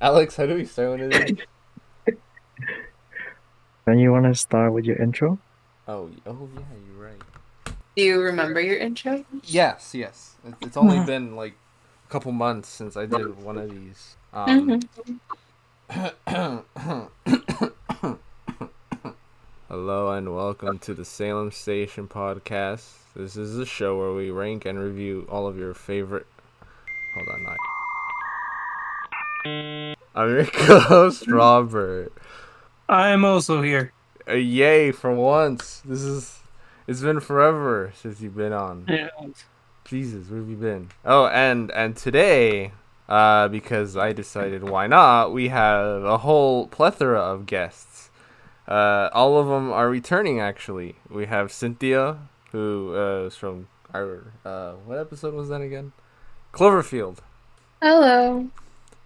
Alex, how do we start one of these? Then you want to start with your intro? Oh, oh yeah, you're right. Do you remember your intro? Yes, yes. It- It's only been like a couple months since I did one of these. Um, Hello and welcome to the Salem Station podcast. This is a show where we rank and review all of your favorite. Hold on, not. I'm your co-host Robert. I'm also here. Uh, yay for once! This is. It's been forever since you've been on. Yeah. Jesus, where have you been? Oh, and and today, uh, because I decided why not, we have a whole plethora of guests. Uh, all of them are returning. Actually, we have Cynthia, who uh, is from our uh, what episode was that again? Cloverfield. Hello.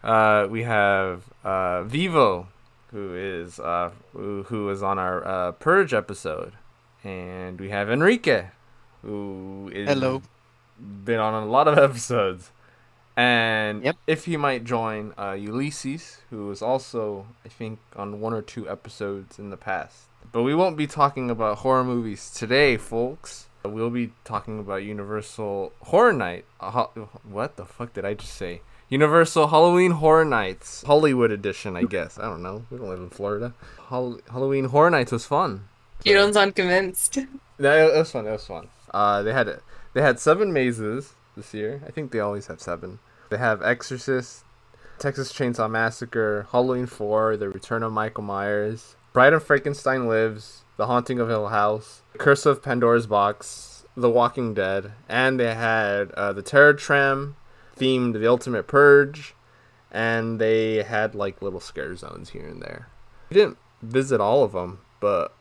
Uh, we have uh, Vivo, who is uh, who, was on our uh, Purge episode, and we have Enrique, who is Hello. been on a lot of episodes, and Yep. if he might join uh, Ulysses, who was also I think on one or two episodes in the past. But we won't be talking about horror movies today, folks. We'll be talking about Universal Horror Night. Uh, what the fuck did I just say? Universal Halloween Horror Nights, Hollywood edition, I guess. I don't know. We don't live in Florida. Hall- Halloween Horror Nights was fun. You don't sound convinced. That, that was fun. That was fun. Uh, they had they had seven mazes this year. I think they always have seven. They have Exorcist, Texas Chainsaw Massacre, Halloween Four, The Return of Michael Myers, Bride of Frankenstein Lives, The Haunting of Hill House, Curse of Pandora's Box, The Walking Dead, and they had uh, the Terror Tram themed The Ultimate Purge, and they had like little scare zones here and there. We didn't visit all of them, but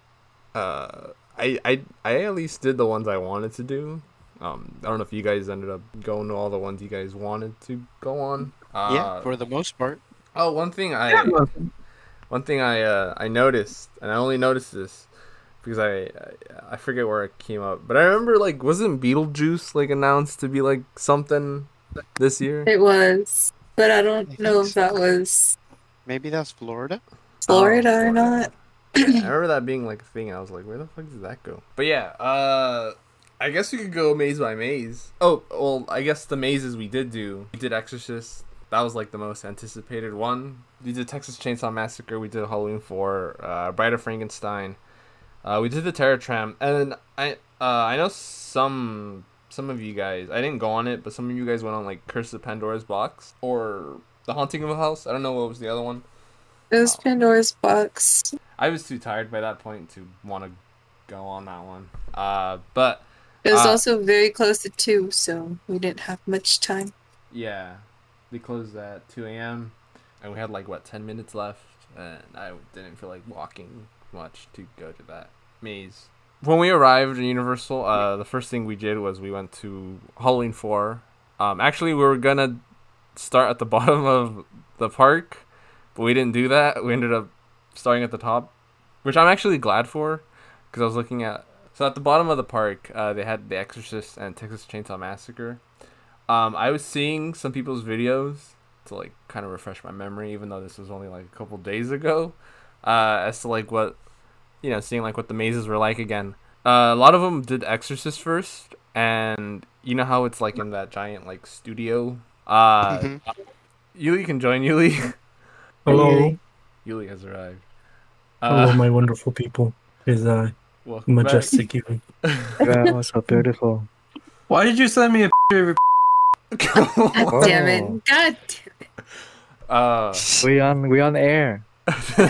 uh, I, I I at least did the ones I wanted to do. Um, I don't know if you guys ended up going to all the ones you guys wanted to go on. Uh, yeah, for the most part. oh, one thing I one thing I uh, I noticed, and I only noticed this because I, I I forget where it came up, but I remember like wasn't Beetlejuice like announced to be like something this year? It was, but I I don't think know if so. that was Maybe that's Florida. Florida or Florida. not. I remember that being like a thing. I was like, where the fuck did that go? But yeah, uh, I guess we could go maze by maze. Oh, well, I guess the mazes we did do. We did Exorcist. That was like the most anticipated one. We did Texas Chainsaw Massacre. We did Halloween Four. Uh, Bride of Frankenstein. Uh, we did the Terror Tram, and I uh, I know some some of you guys. I didn't go on it, but some of you guys went on like Curse of Pandora's Box or The Haunting of a House. I don't know what was the other one. It was Pandora's box. I was too tired by that point to want to go on that one. Uh, but It was Uh, also very close to two, so we didn't have much time. yeah, we closed at 2 a.m. and we had like what 10 minutes left, and I didn't feel like walking much to go to that maze. When we arrived in Universal, uh, the first thing we did was we went to Halloween 4. Um, actually, we were gonna start at the bottom of the park, but we didn't do that. We ended up starting at the top, which I'm actually glad for, because I was looking at. So at the bottom of the park, uh, they had The Exorcist and Texas Chainsaw Massacre. Um, I was seeing some people's videos to like kind of refresh my memory, even though this was only like a couple days ago, uh, as to like what, you know, seeing like what the mazes were like again. Uh, a lot of them did Exorcist first, and you know how it's like in that giant like studio. Uh, Mhm. Yuli can join Yuli. Hello. Yuli has arrived. Hello, Uh, my wonderful people. Is uh welcome back. majestic you. That was so beautiful. Why did you send me a picture of God damn it. God damn it. uh, We on we on air.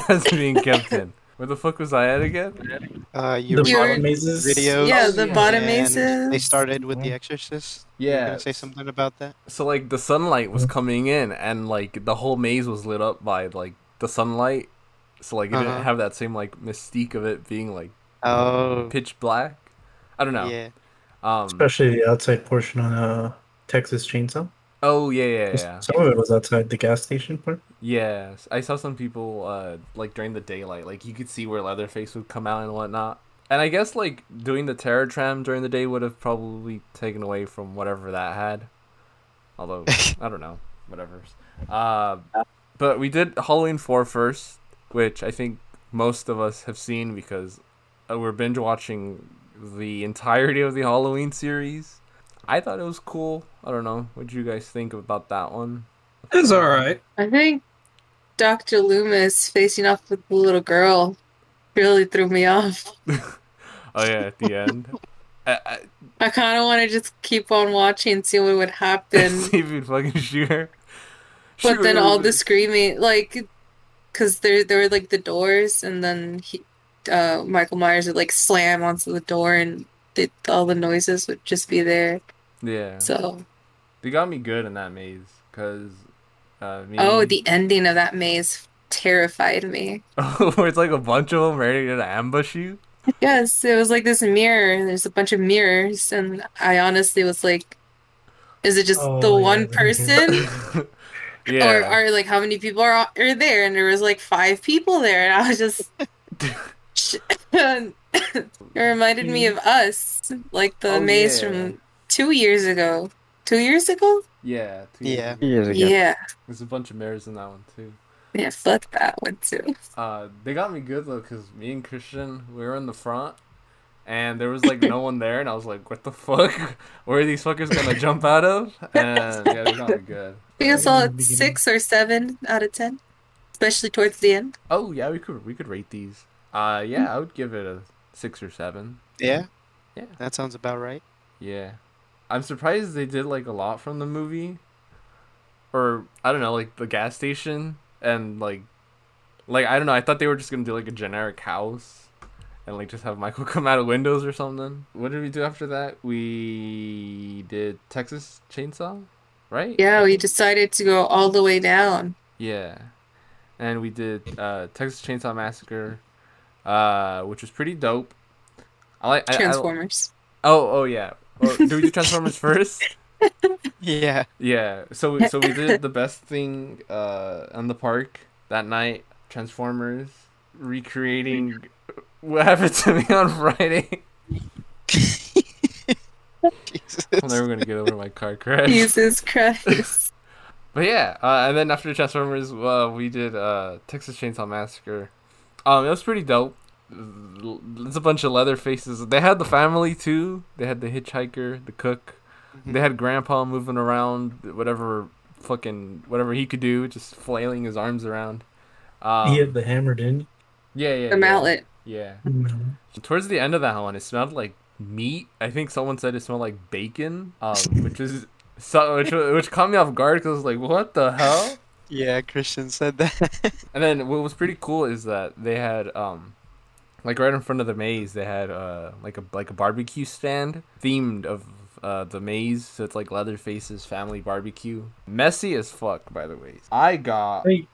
that's being kept in. Where the fuck was I at again? Uh, you the were You're- bottom mazes? videos. Yeah, the yeah. bottom and mazes. They started with The Exorcist. Yeah. gonna say something about that? So like the sunlight was coming in, and like the whole maze was lit up by like the sunlight. So like it Uh-huh. didn't have that same like mystique of it being like Oh, pitch black. I don't know. yeah. Um. Especially the outside portion on uh Texas Chainsaw. Oh yeah, yeah, yeah. Some of it was outside the gas station part. Yes, I saw some people uh like during the daylight, like you could see where Leatherface would come out and whatnot. And I guess like doing the terror tram during the day would have probably taken away from whatever that had. Although I don't know, whatever. Uh, but we did Halloween 4 first, which I think most of us have seen because uh, we're binge watching the entirety of the Halloween series. I thought it was cool. I don't know. What did you guys think about that one? It's all right. I think Dr. Loomis facing off with the little girl really threw me off. Oh yeah, at the end. I, I, I kind of want to just keep on watching and see what would happen. see if you'd fucking shoot her. but Shoot then her all with the screaming, like, because there there were like the doors, and then he, uh, Michael Myers would like slam onto the door, and the, all the noises would just be there. Yeah. So, They got me good in that maze because. Uh, me oh, the ending of that maze terrified me. where it's like a bunch of them ready to ambush you. Yes, it was like this mirror. and There's a bunch of mirrors, and I honestly was like, "Is it just Oh, the yeah, one person?" yeah. Or are like how many people are are there? And there was like five people there, and I was just. it reminded me of us, like the Oh, maze yeah. from two years ago. Two years ago? yeah. two years Yeah. ago. Years ago. Yeah, There's a bunch of mirrors in that one too. yeah. Fuck that one too. Uh, they got me good though, cause me and Christian we were in the front, and there was like no one there, and I was like, "What the fuck? Where are these fuckers gonna jump out of?" And yeah, they got me good. I think I saw in the it beginning. six or seven out of ten, especially towards the end. Oh yeah, we could we could rate these. Uh, yeah, I would give it a six or seven. Yeah. Yeah. That sounds about right. Yeah, I'm surprised they did like a lot from the movie, or I don't know, like the gas station and like, like I don't know. I thought they were just gonna do like a generic house, and like just have Michael come out of windows or something. What did we do after that? We did Texas Chainsaw, right? Yeah, we decided to go all the way down. Yeah, and we did uh, Texas Chainsaw Massacre, uh, which was pretty dope. I like I- I- Transformers. oh, oh yeah. Well, do we do Transformers first? Yeah. Yeah. So so we did the best thing uh on the park that night. Transformers recreating what happened to me on Friday. Jesus. I'm never gonna get over my car crash. Jesus Christ. But yeah, uh, and then after Transformers, uh, we did uh, Texas Chainsaw Massacre. Um, it was pretty dope. It's a bunch of leather faces. They had the family too. They had the hitchhiker, the cook. They had Grandpa moving around, whatever fucking whatever he could do, just flailing his arms around. Um, he had the hammer, didn't yeah, yeah, The yeah, mallet. Yeah. he? No. Towards the end of that one, it smelled like meat. I think someone said it smelled like bacon, um, which is so which which caught me off guard because I was like, what the hell? Yeah, Christian said that. And then what was pretty cool is that they had um like right in front of the maze they had uh like a like a barbecue stand themed of uh the maze so it's like Leatherface's family barbecue. Messy as fuck by the way. I got Hey,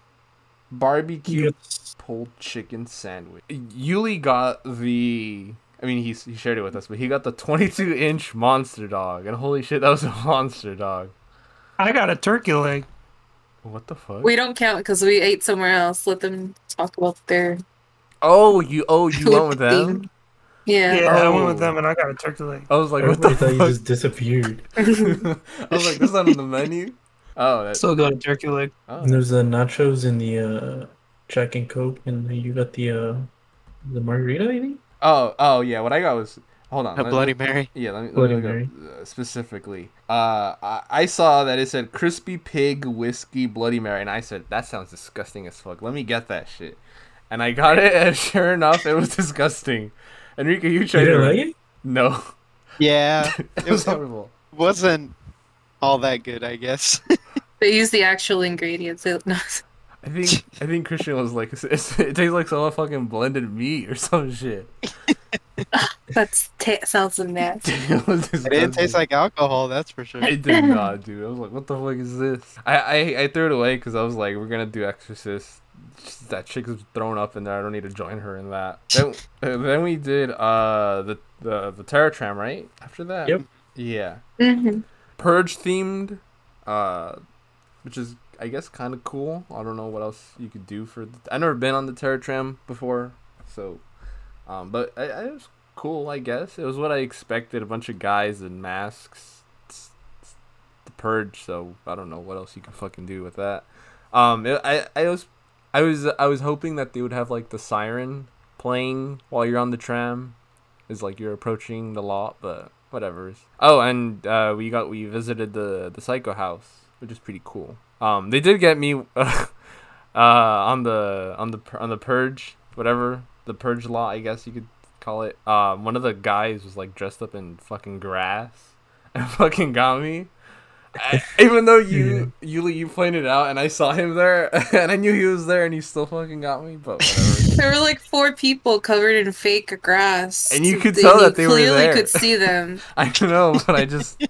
barbecue you pulled chicken sandwich. Yuli got the I mean, he, he shared it with us, but he got the 22 inch monster dog, and holy shit, that was a monster dog. I got a turkey leg. What the fuck? We don't count because we ate somewhere else. Let them talk about their. Oh, you oh you went with them? Yeah. Yeah, I went with Oh. them and I got a turkey leg. I was like, what the Everybody thought you just disappeared. I was like, that's not on the menu. Oh, that, Still got a turkey leg. oh. And there's the nachos and the uh, Jack and Coke, and you got the uh, the margarita, I think. oh, oh yeah. What I got was hold on. A Bloody let- Mary. Yeah, let me, let me look Mary. up uh, specifically. Uh, I, I saw that it said crispy pig whiskey Bloody Mary, and I said that sounds disgusting as fuck. Let me get that shit, and I got it, and sure enough, it was disgusting. Enrique, you You tried didn't it. like it? No, Yeah. it It was was horrible. wasn't all that good, I guess. They use the actual ingredients. It, no, I think I think Christian was like, it's, it tastes like some fucking blended meat or some shit. that's ta- sounds nasty. it was It didn't taste like alcohol, that's for sure. It did not, dude. I was like, what the fuck is this? I I, I threw it away because I was like, we're gonna do Exorcist. Just that chick was thrown up in there. I don't need to join her in that. Then, uh, then we did uh the the the Terror Tram right after that. Yep. Yeah, hmm Purge themed, uh, which is I guess kind of cool. I don't know what else you could do for. The, I never been on the Terror Tram before, so, um, but I, I it was cool. I guess it was what I expected. A bunch of guys in masks. It's- it's the Purge, so I don't know what else you can fucking do with that. Um, it, I I was I was I was hoping that they would have like the siren playing while you're on the tram, is like you're approaching the lot, but whatever. Oh, and uh, we got we visited the the Psycho House, which is pretty cool. Um, they did get me uh, on the on the on the purge, whatever the purge lot, I guess you could call it. Um, one of the guys was like dressed up in fucking grass and fucking got me. I, even though you you you pointed out and I saw him there and I knew he was there and he still fucking got me, but whatever. There were like four people covered in fake grass, And you could tell that they were clearly there. could see them. I don't know, but I just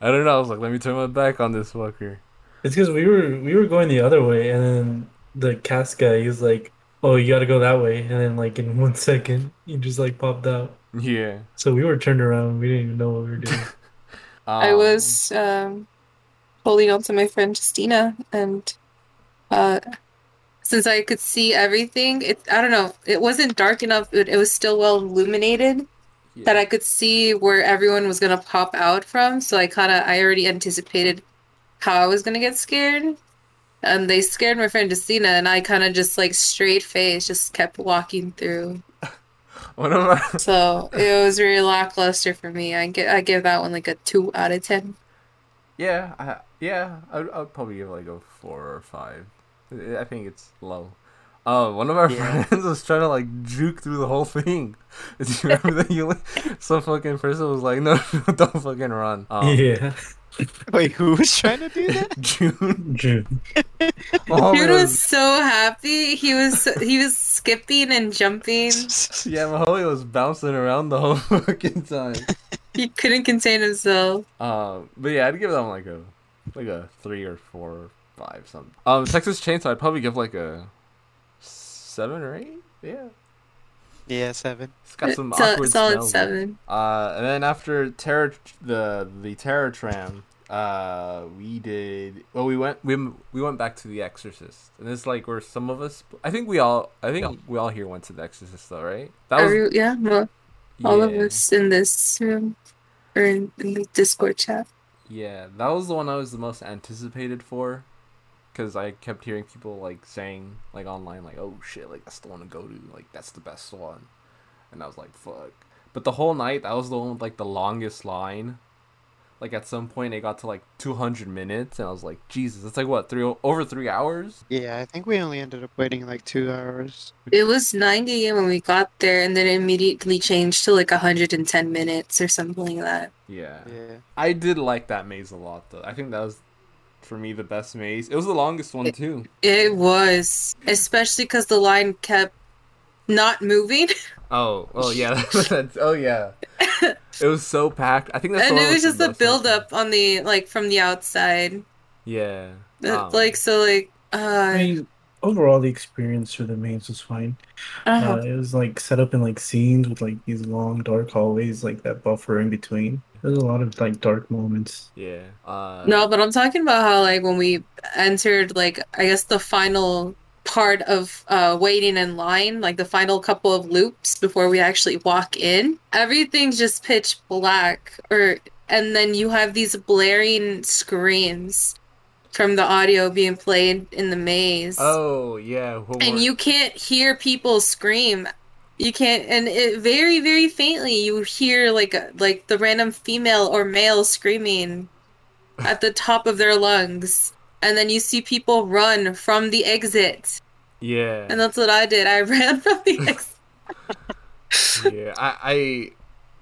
I don't know. I was like, let me turn my back on this fucker. It's because we were we were going the other way, and then the cast guy he was like, "Oh, you got to go that way," and then like in one second, he just like popped out. Yeah. So we were turned around. We didn't even know what we were doing. I Um, was um, holding on to my friend Justina, and uh, since I could see everything, it I don't know, it wasn't dark enough. It, it was still well illuminated yeah. that I could see where everyone was gonna pop out from. So I kind of I already anticipated how I was gonna get scared. And they scared my friend Justina, and I kind of just like straight face, just kept walking through. one of my So it was really lackluster for me. I get I give that one like a two out of ten. Yeah, I, yeah, I'd, I'd probably give like a four or five. I I think it's low. Uh, one of our Yeah. friends was trying to like juke through the whole thing. Do you remember that? You some fucking person was like, "No, don't fucking run." Um, yeah, Wait, who was trying to do that? June. June. Oh, Dude was so happy. He was he was skipping and jumping. Yeah, my homie was bouncing around the whole fucking time. He couldn't contain himself. Um, but yeah, I'd give them like a like a three or four or five something. Um, Texas Chainsaw, I'd probably give like a seven or eight. Yeah, yeah, seven. it's got some Sol- awkward solid smells. seven. Uh, and then after terror, the the terror tram, uh, we did. Well, we went we we went back to the Exorcist, and it's like where some of us. I think we all. I think we all here went to the Exorcist, though, right? That was Every, yeah, well, all of us in this room or in, in the Discord chat. Yeah, that was the one I was the most anticipated for, because I kept hearing people like saying like online like, "Oh shit, like that's the one to go to, like that's the best one," and I was like, "Fuck." But the whole night, that was the one with like the longest line. Like at some point, it got to like two hundred minutes, and I was like, "Jesus, it's like what three over three hours?" Yeah, I think we only ended up waiting like two hours. It was 90 a.m. when we got there, and then it immediately changed to like 110 minutes or something like that. Yeah. Yeah. I did like that maze a lot, though. I think that was for me the best maze. It was the longest one too. It was, especially because the line kept not moving. Oh, oh yeah, that's, oh yeah. It was so packed. I think that's and it one was just the most build up on the like from the outside Yeah. Um, like so like I uh, mean, overall, the experience for the maze was fine. uh Uh, it was like set up in like scenes with like these long dark hallways, like that buffer in between. There's a lot of like dark moments. Yeah. Uh, no but i'm talking about how like when we entered like i guess the final part of uh waiting in line like the final couple of loops before we actually walk in. Everything's just pitch black or and then you have these blaring screams from the audio being played in the maze. Oh yeah. and you can't hear people scream. You can't and it very very faintly you hear like a, like the random female or male screaming at the top of their lungs and then you see people run from the exit Yeah. and that's what i did i ran from the exit yeah. I. I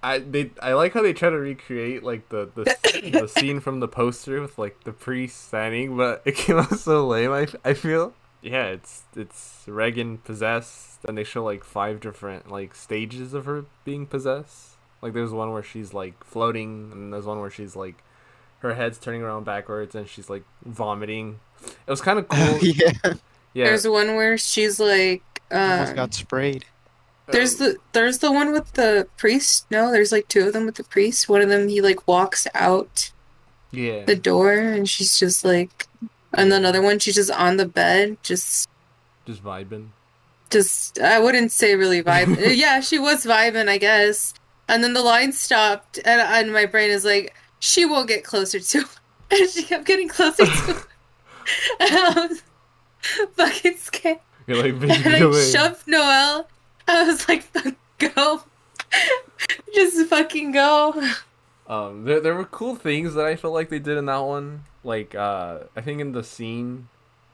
I they I like how they try to recreate like the the, the scene from the poster with like the priest standing, but it came out so lame. I, I feel yeah, it's it's Regan possessed, and they show like five different like stages of her being possessed. Like there's one where she's like floating, and there's one where she's like her head's turning around backwards, and she's like vomiting. It was kind of cool. yeah. yeah. there's one where she's like Almost um, got sprayed. there's the there's the one with the priest no there's like two of them with the priest one of them he like walks out yeah. the door and she's just like and then another one she's just on the bed just Just vibing. just i wouldn't say really vibing yeah she was vibing i guess and then the line stopped and, and my brain is like she will get closer to and she kept getting closer to and I was- fucking scared. You're like, And I away. shoved Noel. I was like, "Fuck, go. Just fucking go. Um, there there were cool things that I felt like they did in that one. Like, uh, I think in the scene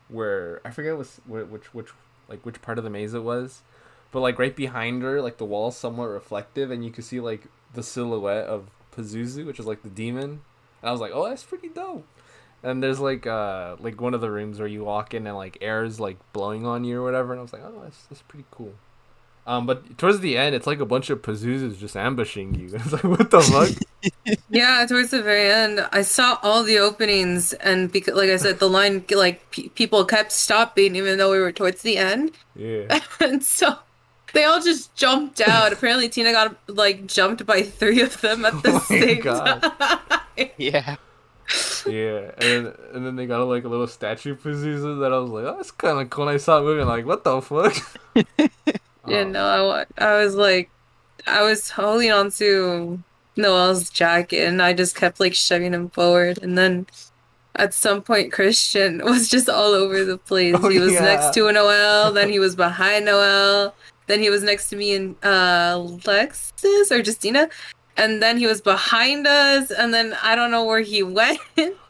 where I forget was which which like which part of the maze it was, but like right behind her, like the wall's somewhat reflective, and you could see like the silhouette of Pazuzu, which is like the demon. And I was like, oh, that's pretty dope. And there's like uh like one of the rooms where you walk in and like air is like blowing on you or whatever, and I was like, oh, that's that's pretty cool. Um, but towards the end, it's like a bunch of Pazuzus just ambushing you. It's like, what the fuck? Yeah, towards the very end, I saw all the openings, and because, like I said, the line like pe- people kept stopping, even though we were towards the end, Yeah. and so they all just jumped out. Apparently, Tina got like jumped by three of them at the Oh same God. time. Yeah. Yeah, and then, and then they got like a little statue position that I was like, oh, that's kind of cool. And I saw it moving, like, what the fuck? Yeah, Um, no, I, I was like, I was holding on to Noel's jacket, and I just kept like shoving him forward, and then. At some point, Christian was just all over the place. Oh, he was yeah. next to Noel, then he was behind Noel, then he was next to me and uh, Lexus or Justina, and then he was behind us, and then I don't know where he went.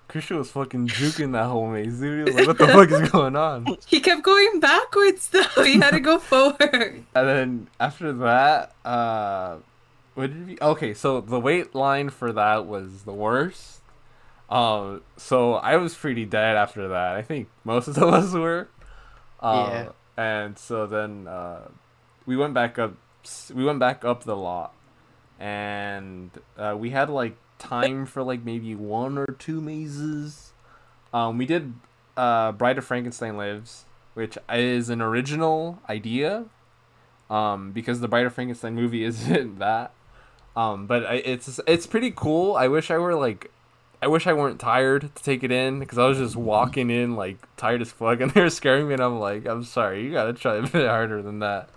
Christian was fucking juking that whole maze, dude. He was like, what the fuck is going on? he kept going backwards though. He had to go forward. And then after that, uh, what did we? Okay, so the wait line for that was the worst. Um, so I was pretty dead after that. I think most of us were. Uh, Yeah. And so then uh, we went back up. We went back up the lot, and uh, we had like time for like maybe one or two mazes. Um, we did uh, Bride of Frankenstein Lives, which is an original idea um, because the Bride of Frankenstein movie isn't that. Um, but I, it's it's pretty cool. I wish I were like, I wish I weren't tired to take it in because I was just walking in like tired as fuck, and they were scaring me, and I'm like, I'm sorry, you gotta try a bit harder than that.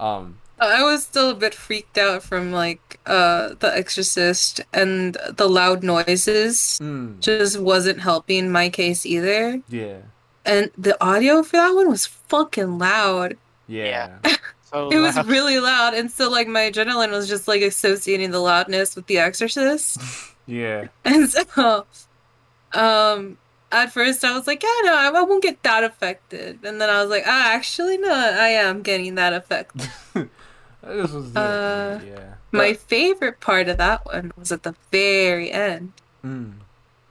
Um, I was still a bit freaked out from like uh The Exorcist and the loud noises. mm, Just wasn't helping my case either. yeah, And the audio for that one was fucking loud. yeah, So It was really loud, and so like my adrenaline was just like associating the loudness with The Exorcist, yeah. and so, um, at first I was like, yeah, no, I I won't get that affected, and then I was like, ah, actually, no, I am getting that affected. This was Uh, yeah. My favorite part of that one was at the very end. Mm.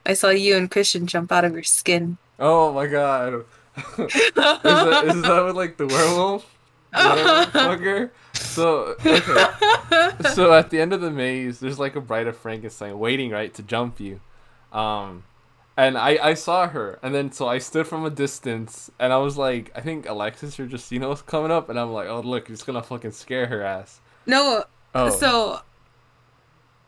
I saw you and Christian jump out of your skin. Oh my god. is, that, is that with like the werewolf? Fucker. So okay. so at the end of the maze, there's like a bride of Frankenstein waiting right to jump you, um, and I I saw her, and then so I stood from a distance, and I was like, I think Alexis or Justina was coming up, and I'm like, oh look, it's gonna fucking scare her ass. no, Oh, so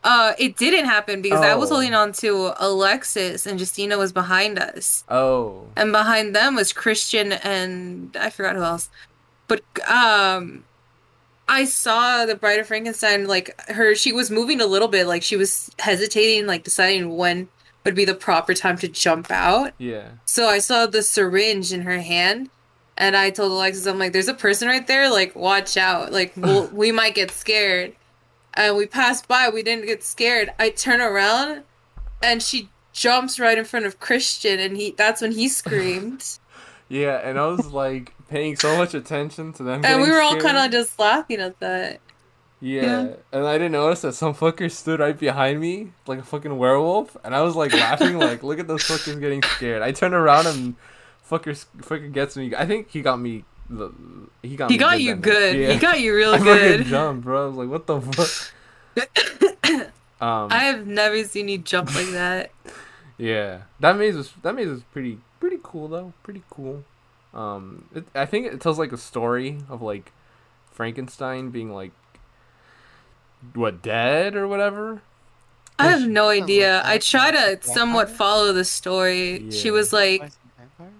uh it didn't happen because I was Oh. holding on to Alexis and Justina was behind us. oh, And behind them was Christian and I forgot who else. But um I saw the Bride of Frankenstein like her she was moving a little bit like she was hesitating like deciding when would be the proper time to jump out. yeah, So I saw the syringe in her hand, and I told Alexis, I'm like, "There's a person right there. Like, watch out. Like, we'll, we might get scared." And we passed by. We didn't get scared. I turn around, and she jumps right in front of Christian, and he. That's when he screamed, yeah, and I was like paying so much attention to them, and we were all kind of just laughing at that. Yeah. Yeah. and I didn't notice that some fucker stood right behind me, like a fucking werewolf, and I was like laughing, like, look at those fuckers getting scared. I turn around and fucker, fucker gets me. I think he got me. The, he got He me got good you good. Yeah. He got you real I good. jumped, bro. I was like, what the fuck? um, I have never seen you jump like that. yeah, that maze was that maze was pretty pretty cool though, pretty cool. Um, it, I think it tells like a story of like Frankenstein being like what dead or whatever. I have no idea. I try to somewhat follow the story. She was like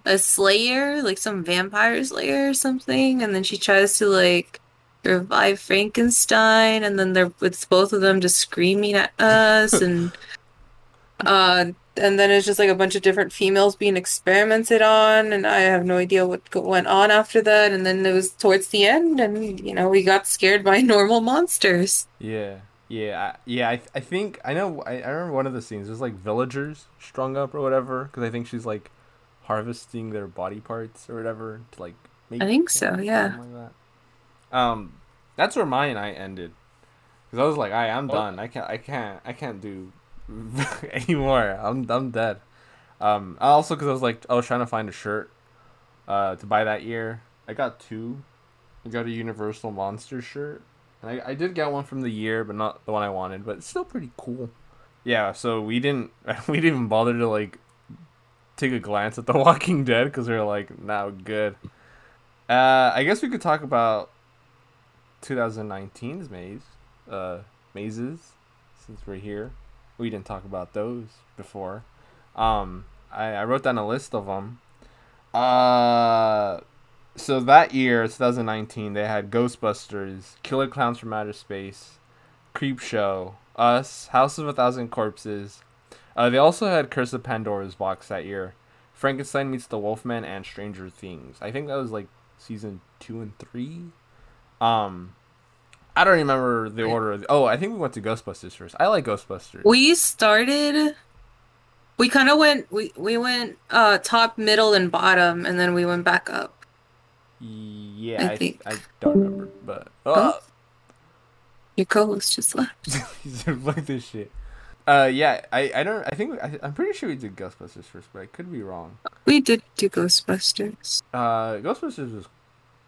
a slayer, like some vampire slayer or something, and then she tries to like revive Frankenstein, and then they're it's both of them just screaming at us, and uh, and then it's just like a bunch of different females being experimented on, and I have no idea what went on after that. And then it was towards the end, and you know we got scared by normal monsters. Yeah, yeah, I, yeah. I, I think I know. I, I remember one of the scenes. There's like villagers strung up or whatever, because I think she's like harvesting their body parts or whatever to like. Make I think so, something yeah. Like that. Um, that's where mine and I ended, because I was like, I I'm Oh. done. I can't. I can't. I can't do anymore. I'm I'm dead. Um, also because I was like, I was trying to find a shirt, uh, to buy that year. I got two. I got a Universal Monster shirt. And I, I did get one from the year, but not the one I wanted. But it's still pretty cool. Yeah, so we didn't we didn't even bother to like take a glance at The Walking Dead because we are like, now good. Uh, I guess we could talk about 2019's maze, uh, mazes, since we're here. We didn't talk about those before. Um, I, I wrote down a list of them. Uh, so that year, 2019, they had Ghostbusters, Killer Clowns from Outer Space, Creep Show, Us, House of a Thousand Corpses. Uh, they also had Curse of Pandora's box that year, Frankenstein meets the Wolfman, and Stranger Things. I think that was like season two and three. Um, I don't remember the order. Of the, oh, I think we went to Ghostbusters first. I like Ghostbusters. We started. We kind of went. We we went uh top, middle, and bottom, and then we went back up. Yeah, I I, think. I don't remember, but Oh. oh, Your co-host just left. like this shit. Uh, yeah, I, I don't. I think I, I'm pretty sure we did Ghostbusters first, but I could be wrong. We did do Ghostbusters. Uh, Ghostbusters was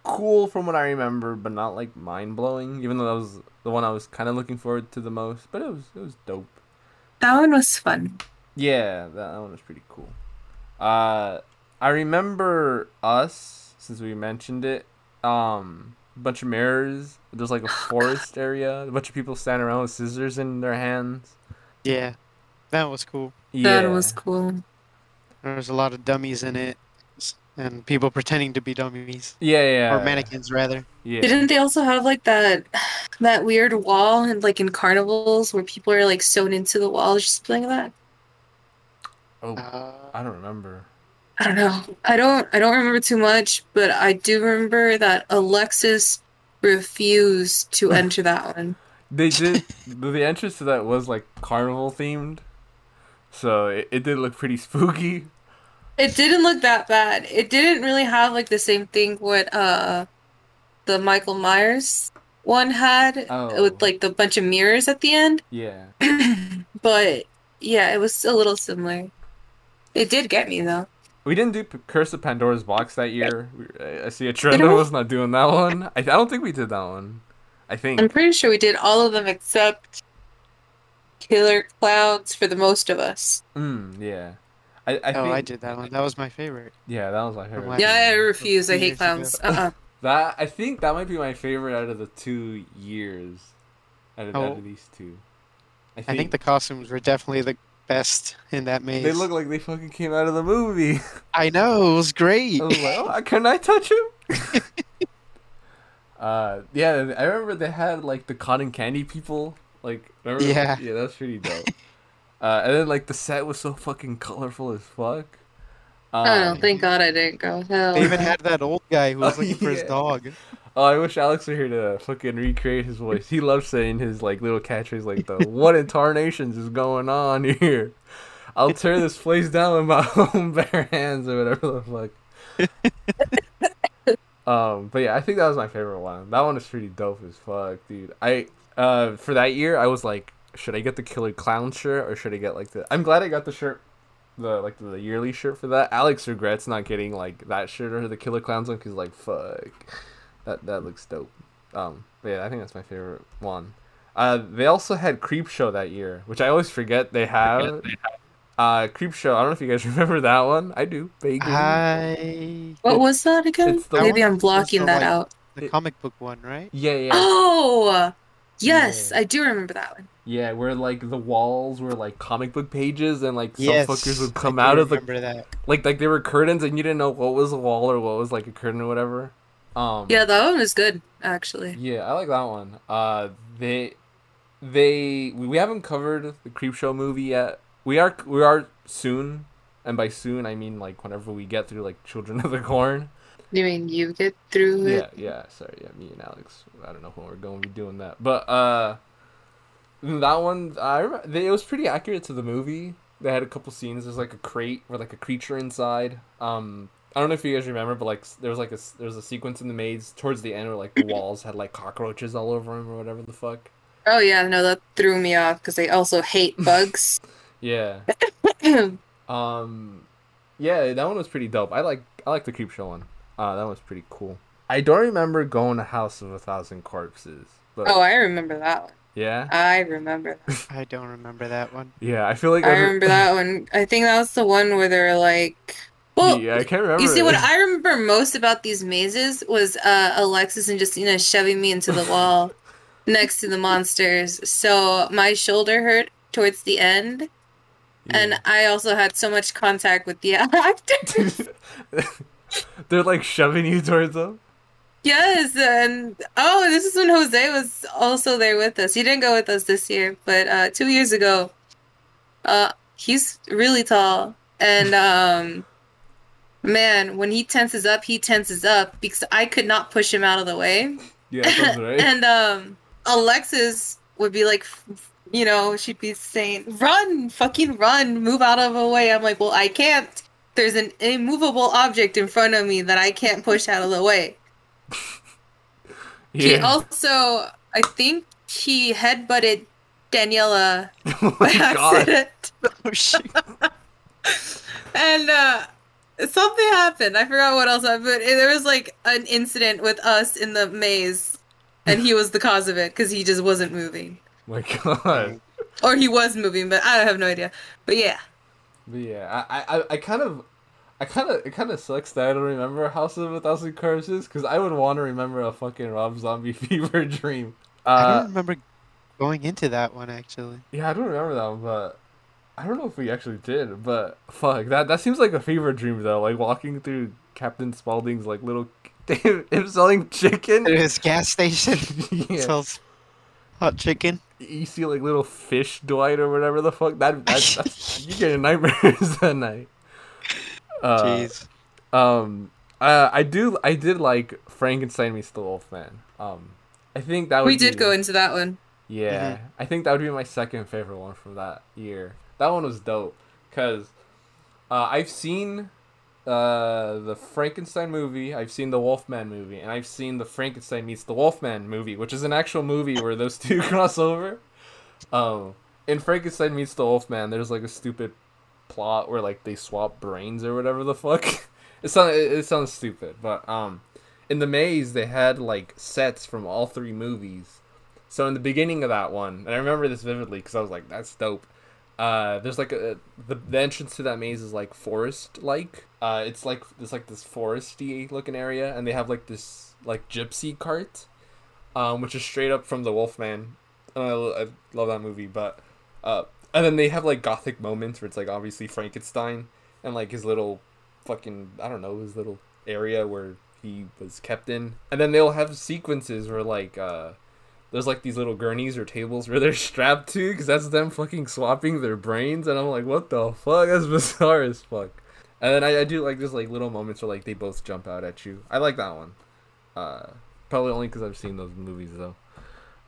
cool from what I remember, but not like mind blowing. Even though that was the one I was kind of looking forward to the most, but it was it was dope. That one was fun. Yeah, that, that one was pretty cool. Uh, I remember us since we mentioned it. Um, a bunch of mirrors. There's like a forest area. A bunch of people standing around with scissors in their hands. Yeah, that was cool. Yeah, That was cool. There was a lot of dummies in it, s- and people pretending to be dummies Yeah, yeah. or mannequins rather. Yeah. Didn't they also have like that that weird wall and like in carnivals where people are like sewn into the wall just playing that? oh, Uh, I don't remember. I don't know. I don't I don't remember too much, but I do remember that Alexis refused to enter that one. They did. the the entrance to that was like carnival themed, so it, it did look pretty spooky. It didn't look that bad. It didn't really have like the same thing what uh the Michael Myers one had Oh. with like the bunch of mirrors at the end. Yeah. but yeah, it was a little similar. It did get me though. We didn't do P- Curse of Pandora's box that year. I see a trend of us not doing that one. I, I don't think we did that one. I think. I'm pretty sure we did all of them except Killer Clowns for the most of us. Mm, yeah. I, I oh, think, I did that one. That was my favorite. Yeah, that was my favorite. last Yeah, I refuse. I hate clowns. Uh-uh. That I think that might be my favorite out of the two years. Out of, out Oh. of these two. I I think, think the costumes were definitely the best in that maze. they look like they fucking came out of the movie. I know it was great. I was like, oh, can I touch him? uh, yeah, I remember they had like the cotton candy people. Like, remember? Yeah. yeah, that was pretty dope. Uh, and then like the set was so fucking colorful as fuck. Um, Oh, thank God I didn't go. Hell. They even had that old guy who was Oh, looking for his dog. Oh, I wish Alex were here to fucking recreate his voice. He loves saying his like little catchphrase like the "What in tarnations is going on here? I'll tear this place down with my own bare hands" or whatever the fuck. um, but yeah, I think that was my favorite one. That one is pretty dope as fuck, dude. I uh for that year, I was like, should I get the Killer Clown shirt or should I get like the? I'm glad I got the shirt. The like the yearly shirt for that. Alex regrets not getting like that shirt or the Killer Clowns one because like fuck. That that looks dope. Um, but yeah, I think that's my favorite one. Uh, they also had Creep Show that year, which I always forget they have. Uh, Creep Show. I don't know if you guys remember that one. I do vaguely. I What was that again? Maybe one I'm blocking the, that like- out. the comic book one, right? yeah, yeah, Oh, yes, Yeah. I do remember that one. Yeah. Where like the walls were like comic book pages, and like some yes. fuckers would come out of the that. like like they were curtains, and you didn't know what was a wall or what was like a curtain or whatever. Um, Yeah, that one is good actually. Yeah, I like that one. Uh, they, they, we we haven't covered the Creep Show movie yet. we are we are soon, and by soon I mean like whenever we get through like Children of the Corn. You mean you get through it? Yeah, it? yeah. Sorry, yeah. Me and Alex. I don't know when we're going to be doing that, but uh, that one I rem- they, it was pretty accurate to the movie. They had a couple scenes. There's like a crate with like a creature inside. Um, I don't know if you guys remember, but like there was like a there was a sequence in the maze towards the end where like the walls had like cockroaches all over them or whatever the fuck. Oh yeah, no, that threw me off because they also hate bugs. Yeah. Um, yeah, that one was pretty dope. I like I like the creep show one. Uh, that was pretty cool. I don't remember going to House of a Thousand Corpses, but oh, I remember that one. Yeah, I remember. That. I don't remember that one. yeah. I feel like I every- remember that one. I think that was the one where they're like, well, yeah, I can't remember. You see, it. what I remember most about these mazes was uh, Alexis and Justina shoving me into the wall next to the monsters. So my shoulder hurt towards the end, and I also had so much contact with the actors. They're like shoving you towards them. Yes, and oh, this is when Jose was also there with us. He didn't go with us this year, but uh, two years ago. Uh, he's really tall, and um. Man, when he tenses up, he tenses up because I could not push him out of the way. Yeah, that's right. and um Alexis would be like you know, she'd be saying, "Run, fucking run, move out of the way." I'm like, "Well, I can't. There's an immovable object in front of me that I can't push out of the way." He also, I think he headbutted Daniela oh by accident. Oh shit! and uh something happened. I forgot what else happened. But there was like an incident with us in the maze, and he was the cause of it because he just wasn't moving, my god. or he was moving, but I have no idea. But yeah, But yeah, I, I, I kind of, I kind of, it kind of sucks that I don't remember House of a Thousand Corpses because I would want to remember a fucking Rob Zombie fever dream. I Uh, don't remember going into that one actually. yeah, I don't remember that one, but I don't know if we actually did. But fuck, that that seems like a fever dream though. Like walking through Captain Spaulding's like little, him selling chicken. At his gas station yeah, sells hot chicken. you see like little fish Dwight or whatever the fuck. That that that's, you get nightmares that night. Uh, Jeez. Um, uh, I do. I did like Frankenstein meets the Wolfman. Um, I think that would we did be- go into that one. Yeah, I think that would be my second favorite one from that year. That one was dope because uh, I've seen uh, the Frankenstein movie, I've seen the Wolfman movie, and I've seen the Frankenstein meets the Wolfman movie, which is an actual movie where those two cross over. Um, in Frankenstein meets the Wolfman, there's like a stupid plot where like they swap brains or whatever the fuck. it sounds it, sounds stupid, but um, in the maze they had like sets from all three movies. So in the beginning of that one, and I remember this vividly because I was like, "That's dope." Uh, there's like a the, the entrance to that maze is like forest like. Uh, it's like there's like this foresty looking area, and they have like this like gypsy cart, um, which is straight up from the Wolfman. And I, I love that movie, but uh, and then they have like gothic moments where it's like obviously Frankenstein and like his little fucking I don't know his little area where he was kept in, and then they'll have sequences where like uh there's like these little gurneys or tables where they're strapped to because that's them fucking swapping their brains. And i'm like what the fuck? That's bizarre as fuck. And then I, I do like just like little moments where like they both jump out at you. I like that one. Uh probably only because i've seen those movies though.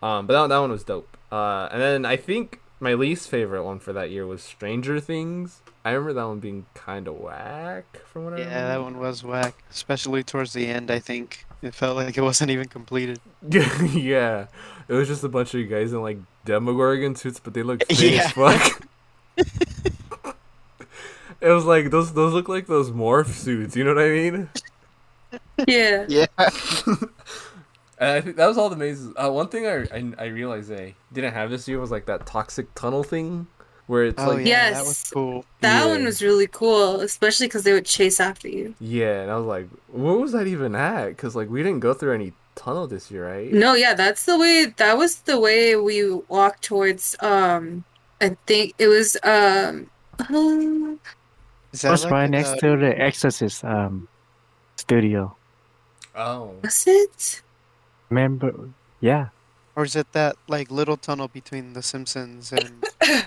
Um but that, that one was dope. Uh and then i think my least favorite one for that year was stranger things i remember that one being kind of whack from what i Yeah, that one was whack, especially towards the end. I think it felt like it wasn't even completed. yeah, it was just a bunch of you guys in like Demogorgon suits, but they looked fake Yeah. as fuck. it was like those those look like those morph suits. You know what I mean? Yeah. Yeah. And I think that was all the mazes. Uh, one thing I, I I realized I didn't have this year was like that toxic tunnel thing, where it's Oh like yeah, that was cool. That Yeah. one was really cool, especially because they would chase after you. yeah, and I was like, what was that even at? Because like we didn't go through any tunnel this year, right? No, yeah, that's the way. That was the way we walked towards. Um, I think it was. Um, um, Is It was like right next the- to the Exorcist um studio. Oh, was it? Remember? Yeah. Or is it that like little tunnel between The Simpsons and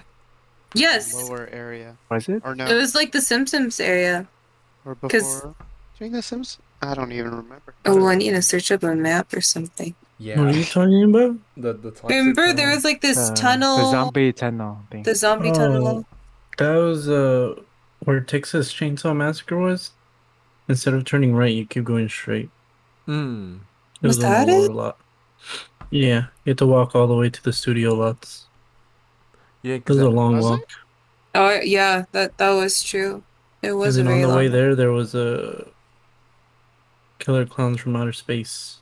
Yes, lower area. Was it? Or no, it was like the Simpsons area. or 'cause- before during The Sims. I don't even remember. Oh, I need to search up a map or something. Yeah. What are you talking about? The the toxic Remember, there was like this Uh, tunnel, The zombie tunnel thing. the zombie Oh. tunnel. That was uh where Texas Chainsaw Massacre was. Instead of turning right, you keep going straight. Hmm. It Was on that the lower it? lot. Yeah, you have to walk all the way to the studio lots. Yeah, It because was a long was it? walk. Oh yeah, that that was true. It was And a then on very the way long. there, there was a killer clowns from outer space.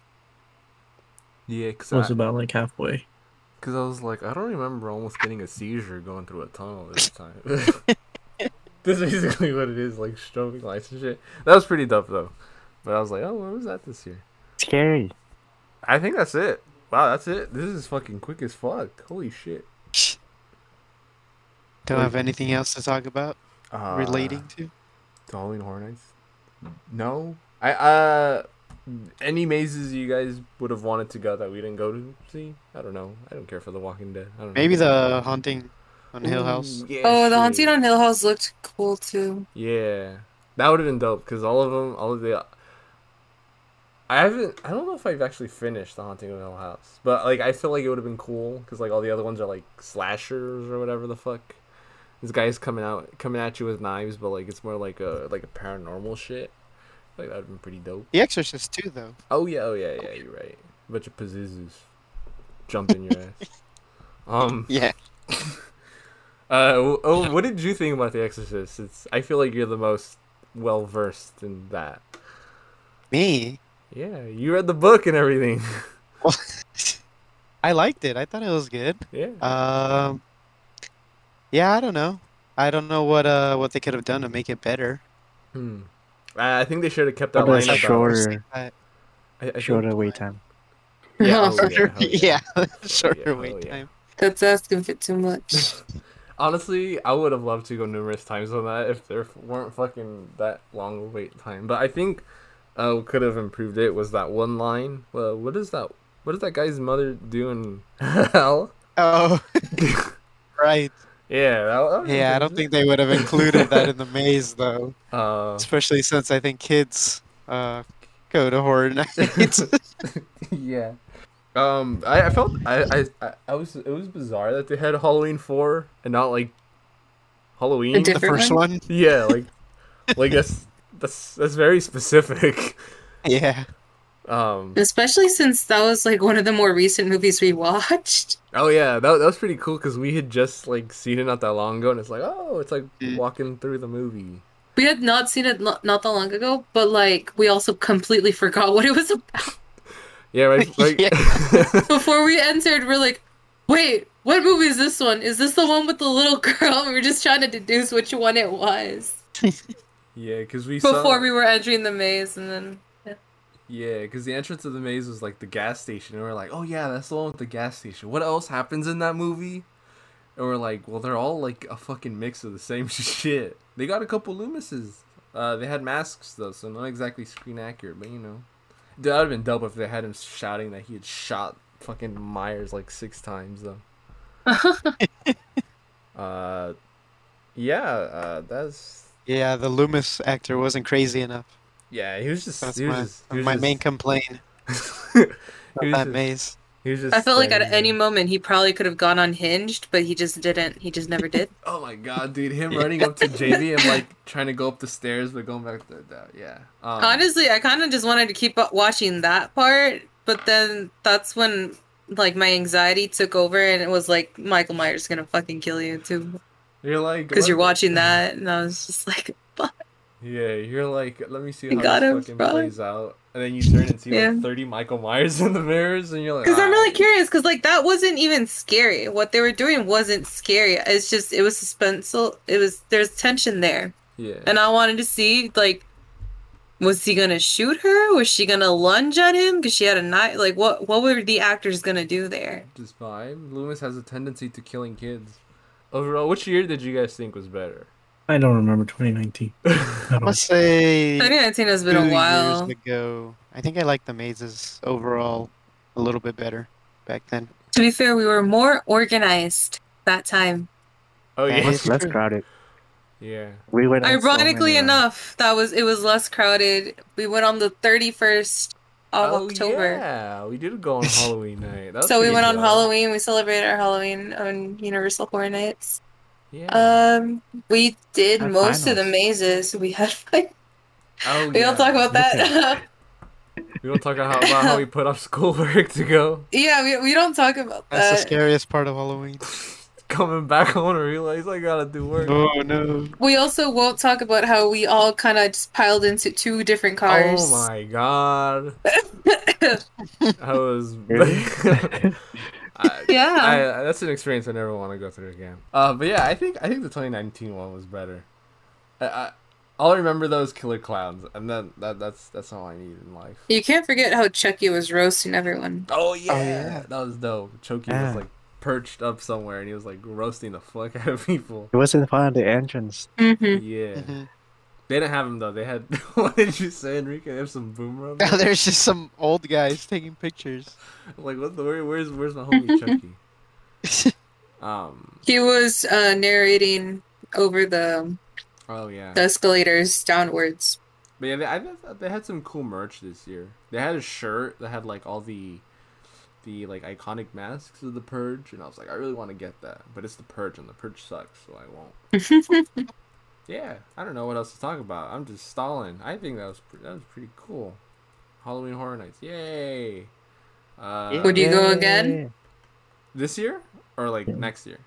yeah, because It was about like halfway. Because I was like, I don't remember almost getting a seizure going through a tunnel this time. That's basically what it is, like strobing lights and shit. That was pretty dope though. But I was like, oh, what was that this year? Scary. I think that's it. Wow, that's it. This is fucking quick as fuck. Holy shit. Don't have anything else to talk about Uh, relating to. to Halloween Horror Nights? No. I uh, any mazes you guys would have wanted to go that we didn't go to see? I don't know. I don't care for The Walking Dead. I don't know. Maybe the haunting on Hill House. Ooh, yeah, Oh, the shit. haunting on Hill House looked cool too. Yeah, that would have been dope because all of them, all of the. I haven't. I don't know if I've actually finished the Haunting of Hill House, but like I feel like it would have been cool because like all the other ones are like slashers or whatever the fuck. This guy's coming out, coming at you with knives, but like it's more like a like a paranormal shit. Like that would have been pretty dope. The Exorcist too, though. Oh yeah, oh yeah, yeah. You're right. A bunch of Pazuzus jumping your ass. Um. Yeah. Uh, oh, what did you think about The Exorcist? It's I feel like you're the most well versed in that. Me. Yeah, you read the book and everything. I liked it. I thought it was good. yeah. Um. Yeah, I don't know. I don't know what uh what they could have done to make it better. Hmm. I I think they should have kept that Probably line about. shorter. I- I, I Shorter wait time. Yeah, oh, shorter, yeah, yeah, shorter Yeah, wait hell yeah. time. That's asking for too much. Honestly, I would have loved to go numerous times on that if there weren't fucking that long wait time. But I think uh, could have improved it was that one line. Well, what is that? What is that guy's mother doing? hell? Oh, right. Yeah, that, that Yeah, I don't think they would have included that in the maze though, Uh, especially since I think kids uh go to horror nights. yeah. Um, I, I felt I, I I I was it was bizarre that they had Halloween four and not like Halloween. The first one. Yeah, like like that's that's that's very specific. Yeah. Um. Especially since that was like one of the more recent movies we watched. Oh yeah, that that was pretty cool because we had just like seen it not that long ago, and it's like oh, it's like Mm. walking through the movie. We had not seen it not, not that long ago, but like we also completely forgot what it was about. Yeah, right. Like, Before we entered, we're like, wait, what movie is this one? Is this the one with the little girl? We were just trying to deduce which one it was yeah, because we before saw. we were entering the maze, and then Yeah, because the entrance of the maze was like the gas station, and we're like, oh yeah, that's the one with the gas station. What else happens in that movie? And we're like, well, they're all like a fucking mix of the same shit. They got a couple Loomises. Uh, they had masks though, so not exactly screen accurate, but you know, that would have been dope if they had him shouting that he had shot fucking Myers like six times though. uh, yeah, uh, that's Yeah, the Loomis actor wasn't crazy enough. yeah. He was just That's he was my, just, he was my just, main complaint about that just- maze. He was just I felt like at standing any moment he probably could have gone unhinged, but he just didn't. He just never did. Oh my god, dude! Him running up to JV and like trying to go up the stairs, but going back to that. Yeah. Um, Honestly, I kind of just wanted to keep watching that part, but then that's when like my anxiety took over, and it was like Michael Myers is gonna fucking kill you too you're like because you're watching that, and I was just like, fuck. Yeah, you're like, let me see how got this him, fucking bro. plays out, and then you turn and see Yeah. like 30 Michael Myers in the mirrors, and you're like, Because I'm "Ah." really curious, because like that wasn't even scary. What they were doing wasn't scary. It's just it was suspenseful. It was there's tension there, Yeah. and I wanted to see like, was he gonna shoot her? Was she gonna lunge at him because she had a knife? Like what? What were the actors gonna do there? Just vibe. Loomis has a tendency to killing kids. Overall, which year did you guys think was better? I don't remember 2019. I I don't- must say 2019 has been a while. years ago. I think I like the mazes overall a little bit better back then. To be fair, we were more organized that time. Oh Yeah, yeah, It's less crowded. yeah. We went. on so Ironically uh, enough, that was it was less crowded. We went on the 31st of oh, October. Yeah, we did go on Halloween night. That So we pretty went on dope. Halloween. We celebrated our Halloween on Universal Horror Nights. Yeah. Um, we did Our most of the mazes. We had like oh, we yeah. don't talk about that. We don't talk about how, about how we put off schoolwork to go. yeah, we, we don't talk about that. That's the scariest part of Halloween. Coming back home and realize I gotta do work. Oh no. We also won't talk about how we all kind of just piled into two different cars. Oh my god. I was. I, Yeah. I, that's an experience I never want to go through again. Uh, but yeah, I think I think the 2019 one was better. I, I all I remember those killer clowns, and then that that's that's all I need in life. You can't forget how Chucky was roasting everyone. Oh yeah, yeah. that was dope. Chucky Yeah. was like perched up somewhere, and he was like roasting the fuck out of people. It was in front of the entrance. hmm Yeah, Mhm. they didn't have him though. They had what did you say, Enrique? They have some boomer. Now there? there's just some old guys taking pictures. like what the where, where's where's my homie Chucky? Um. He was uh, narrating over the, Oh yeah. the escalators downwards. But yeah, they, I they had some cool merch this year. They had a shirt that had like all the, the like iconic masks of the Purge, and I was like, I really want to get that, but it's the Purge, and the Purge sucks, so I won't. yeah, I don't know what else to talk about. I'm just stalling. I think that was pre- that was pretty cool. Halloween Horror Nights, yay! Uh, Would you go again? this year or like next year?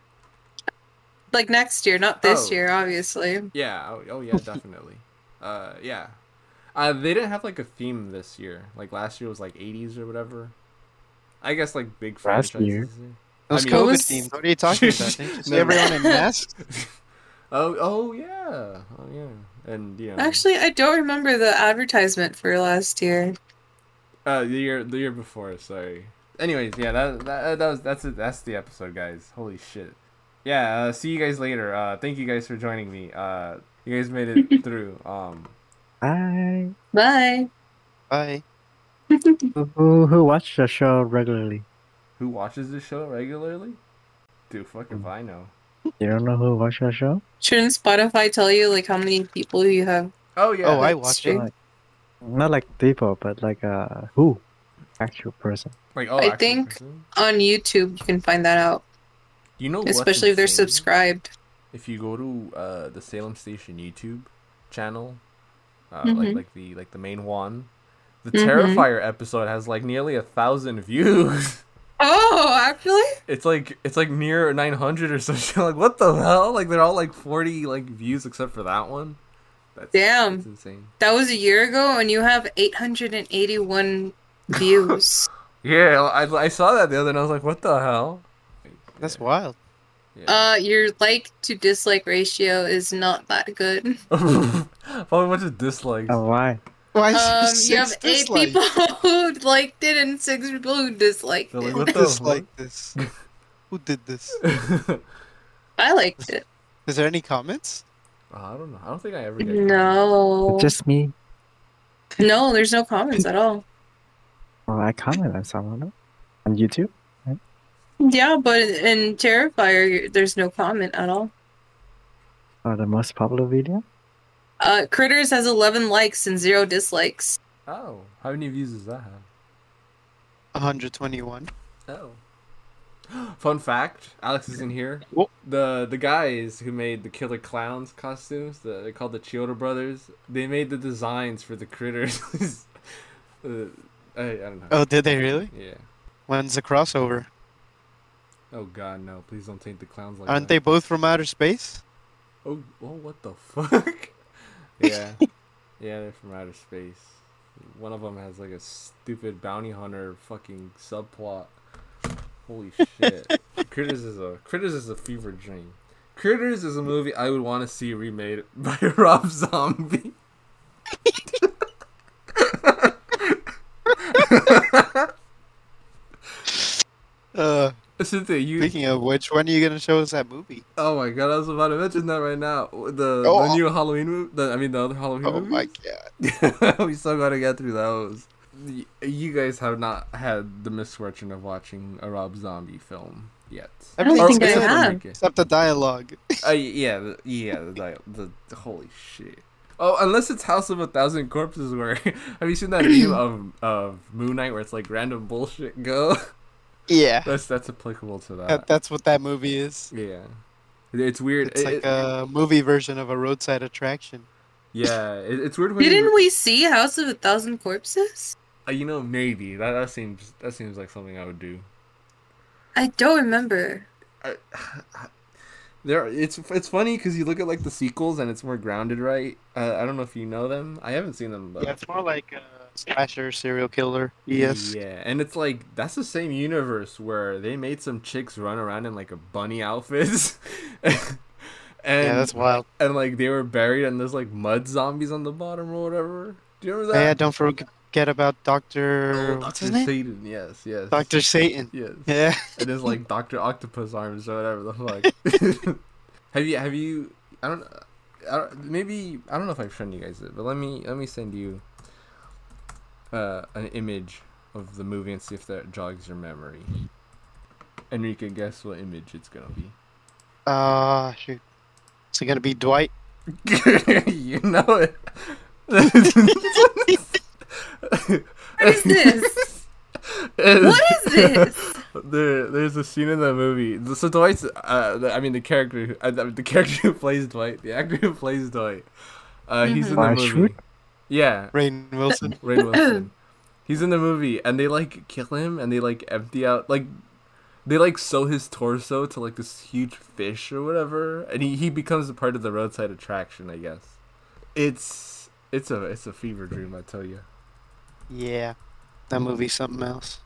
Like next year, not this Oh. year, obviously. Yeah. Oh, oh yeah, definitely. uh, yeah. Uh, they didn't have like a theme this year. Like last year was like 80s or whatever. I guess like big Last franchises. year. Those I mean- COVID was- themes. What are you talking about? Didn't No. everyone in masks? Oh, oh yeah, oh yeah, and you know, Actually, I don't remember the advertisement for last year. uh, the year the year before. Sorry. Anyways, yeah, that that, that was that's it. That's the episode, guys. Holy shit. Yeah. Uh, see you guys later. Uh, thank you guys for joining me. Uh, you guys made it through. Um, I Bye. Bye. Who who watch the show regularly. who watches the show regularly? Dude, fuck if I know. You don't know who watch the show? Shouldn't Spotify tell you like how many people you have? Oh yeah. Oh, I that's watch it. Like, not like people, but like uh who, actual person. like oh, I actual think- person? On YouTube, you can find that out, you know, especially if they're subscribed. if you go to uh, the Salem Station YouTube channel, uh, Mhm. like like the like the main one, the Mhm. Terrifier episode has like nearly a thousand views. Oh, actually? It's like it's like near nine hundred or something. Like what the hell? Like they're all like forty like views except for that one. That's, Damn. that's insane. That was a year ago, and you have 881 views. Yeah, I, I saw that the other, and I was like, what the hell? That's Yeah. wild. Uh, your like to dislike ratio is not that good. Probably a bunch of dislikes. Oh why? Why is Um, there you have eight dislikes? people who liked it and six people who disliked They're like, it. what the dislike this? Who did this? I liked it. Is there any comments? I don't know. I don't think I ever get No, Just me. no, there's no comments at all. Well, I comment on someone on YouTube. Yeah, but in Terrifier, there's no comment at all. Or the most popular video. Uh, Critters has 11 likes and zero dislikes. Oh, how many views does that have? 121. Oh. Fun fact: Alex is in here. Whoa. The the guys who made the Killer Clowns costumes, the, they're called the Chiodo Brothers. They made the designs for the critters. uh, I, I don't know. Oh, did they really? Yeah. When's the crossover? Oh God, no! Please don't taint the clowns like Aren't that. they both from outer space? Oh, oh, what the fuck? Yeah, yeah, they're from outer space. One of them has like a stupid bounty hunter fucking subplot. Holy shit! Critters is a Critters is a fever dream. Critters is a movie I would want to see remade by Rob Zombie. Cynthia, you. speaking of which, when are you gonna show us that movie? Oh my god, I was about to mention that right now. The, the Oh. new Halloween movie. The, I mean, the other Halloween movie. Oh movies. my god. we still gotta get through those. You guys have not had the misfortune of watching a Rob Zombie film. yet. don't think I have. except the dialogue. Uh, yeah, the, yeah, the, dia- the the holy shit. Oh, unless it's House of a Thousand Corpses, where have you seen that meme of of Moon Knight where it's like random bullshit go? yeah, that's that's applicable to that. that, that's what that movie is. yeah, it's weird. It's It- like it- a movie version of a roadside attraction. yeah, it, it's weird. When Didn't we see House of a Thousand Corpses? uh, you know, maybe that that seems that seems like something I would do. I don't remember. I, there, it's it's funny because you look at like the sequels and it's more grounded, right? Uh, I don't know if you know them. I haven't seen them, but Yeah, it's more like a slasher serial killer. Yes. Yeah, and it's like that's the same universe where they made some chicks run around in like a bunny outfits. and Yeah, that's wild. and like they were buried and there's like mud zombies on the bottom or whatever. Do you remember Oh, that? yeah, don't forget about Doctor. Oh, what's Dr. his name? Satan, yes, yes. Doctor Satan. Yes. Yeah. It is like Doctor Octopus arms or whatever the fuck. have you have you I don't I don't maybe I don't know if I've shown you guys it, but let me let me send you uh an image of the movie and see if that jogs your memory. And you can guess what image it's gonna be. Ah, shoot. Is it gonna be Dwight? you know it. What is this? What is this? There, there's a scene in the movie. So Dwight's, uh, the, I mean the character, who, uh, the character who plays Dwight, the actor who plays Dwight, uh, he's in the Mhm. movie. Shoot? Yeah, Rainn Wilson. Ray Wilson. He's in the movie, and they like kill him, and they like empty out, like, they like sew his torso to like this huge fish or whatever, and he, he becomes a part of the roadside attraction, I guess. It's it's a it's a fever dream, I tell you. Yeah. That movie's something else.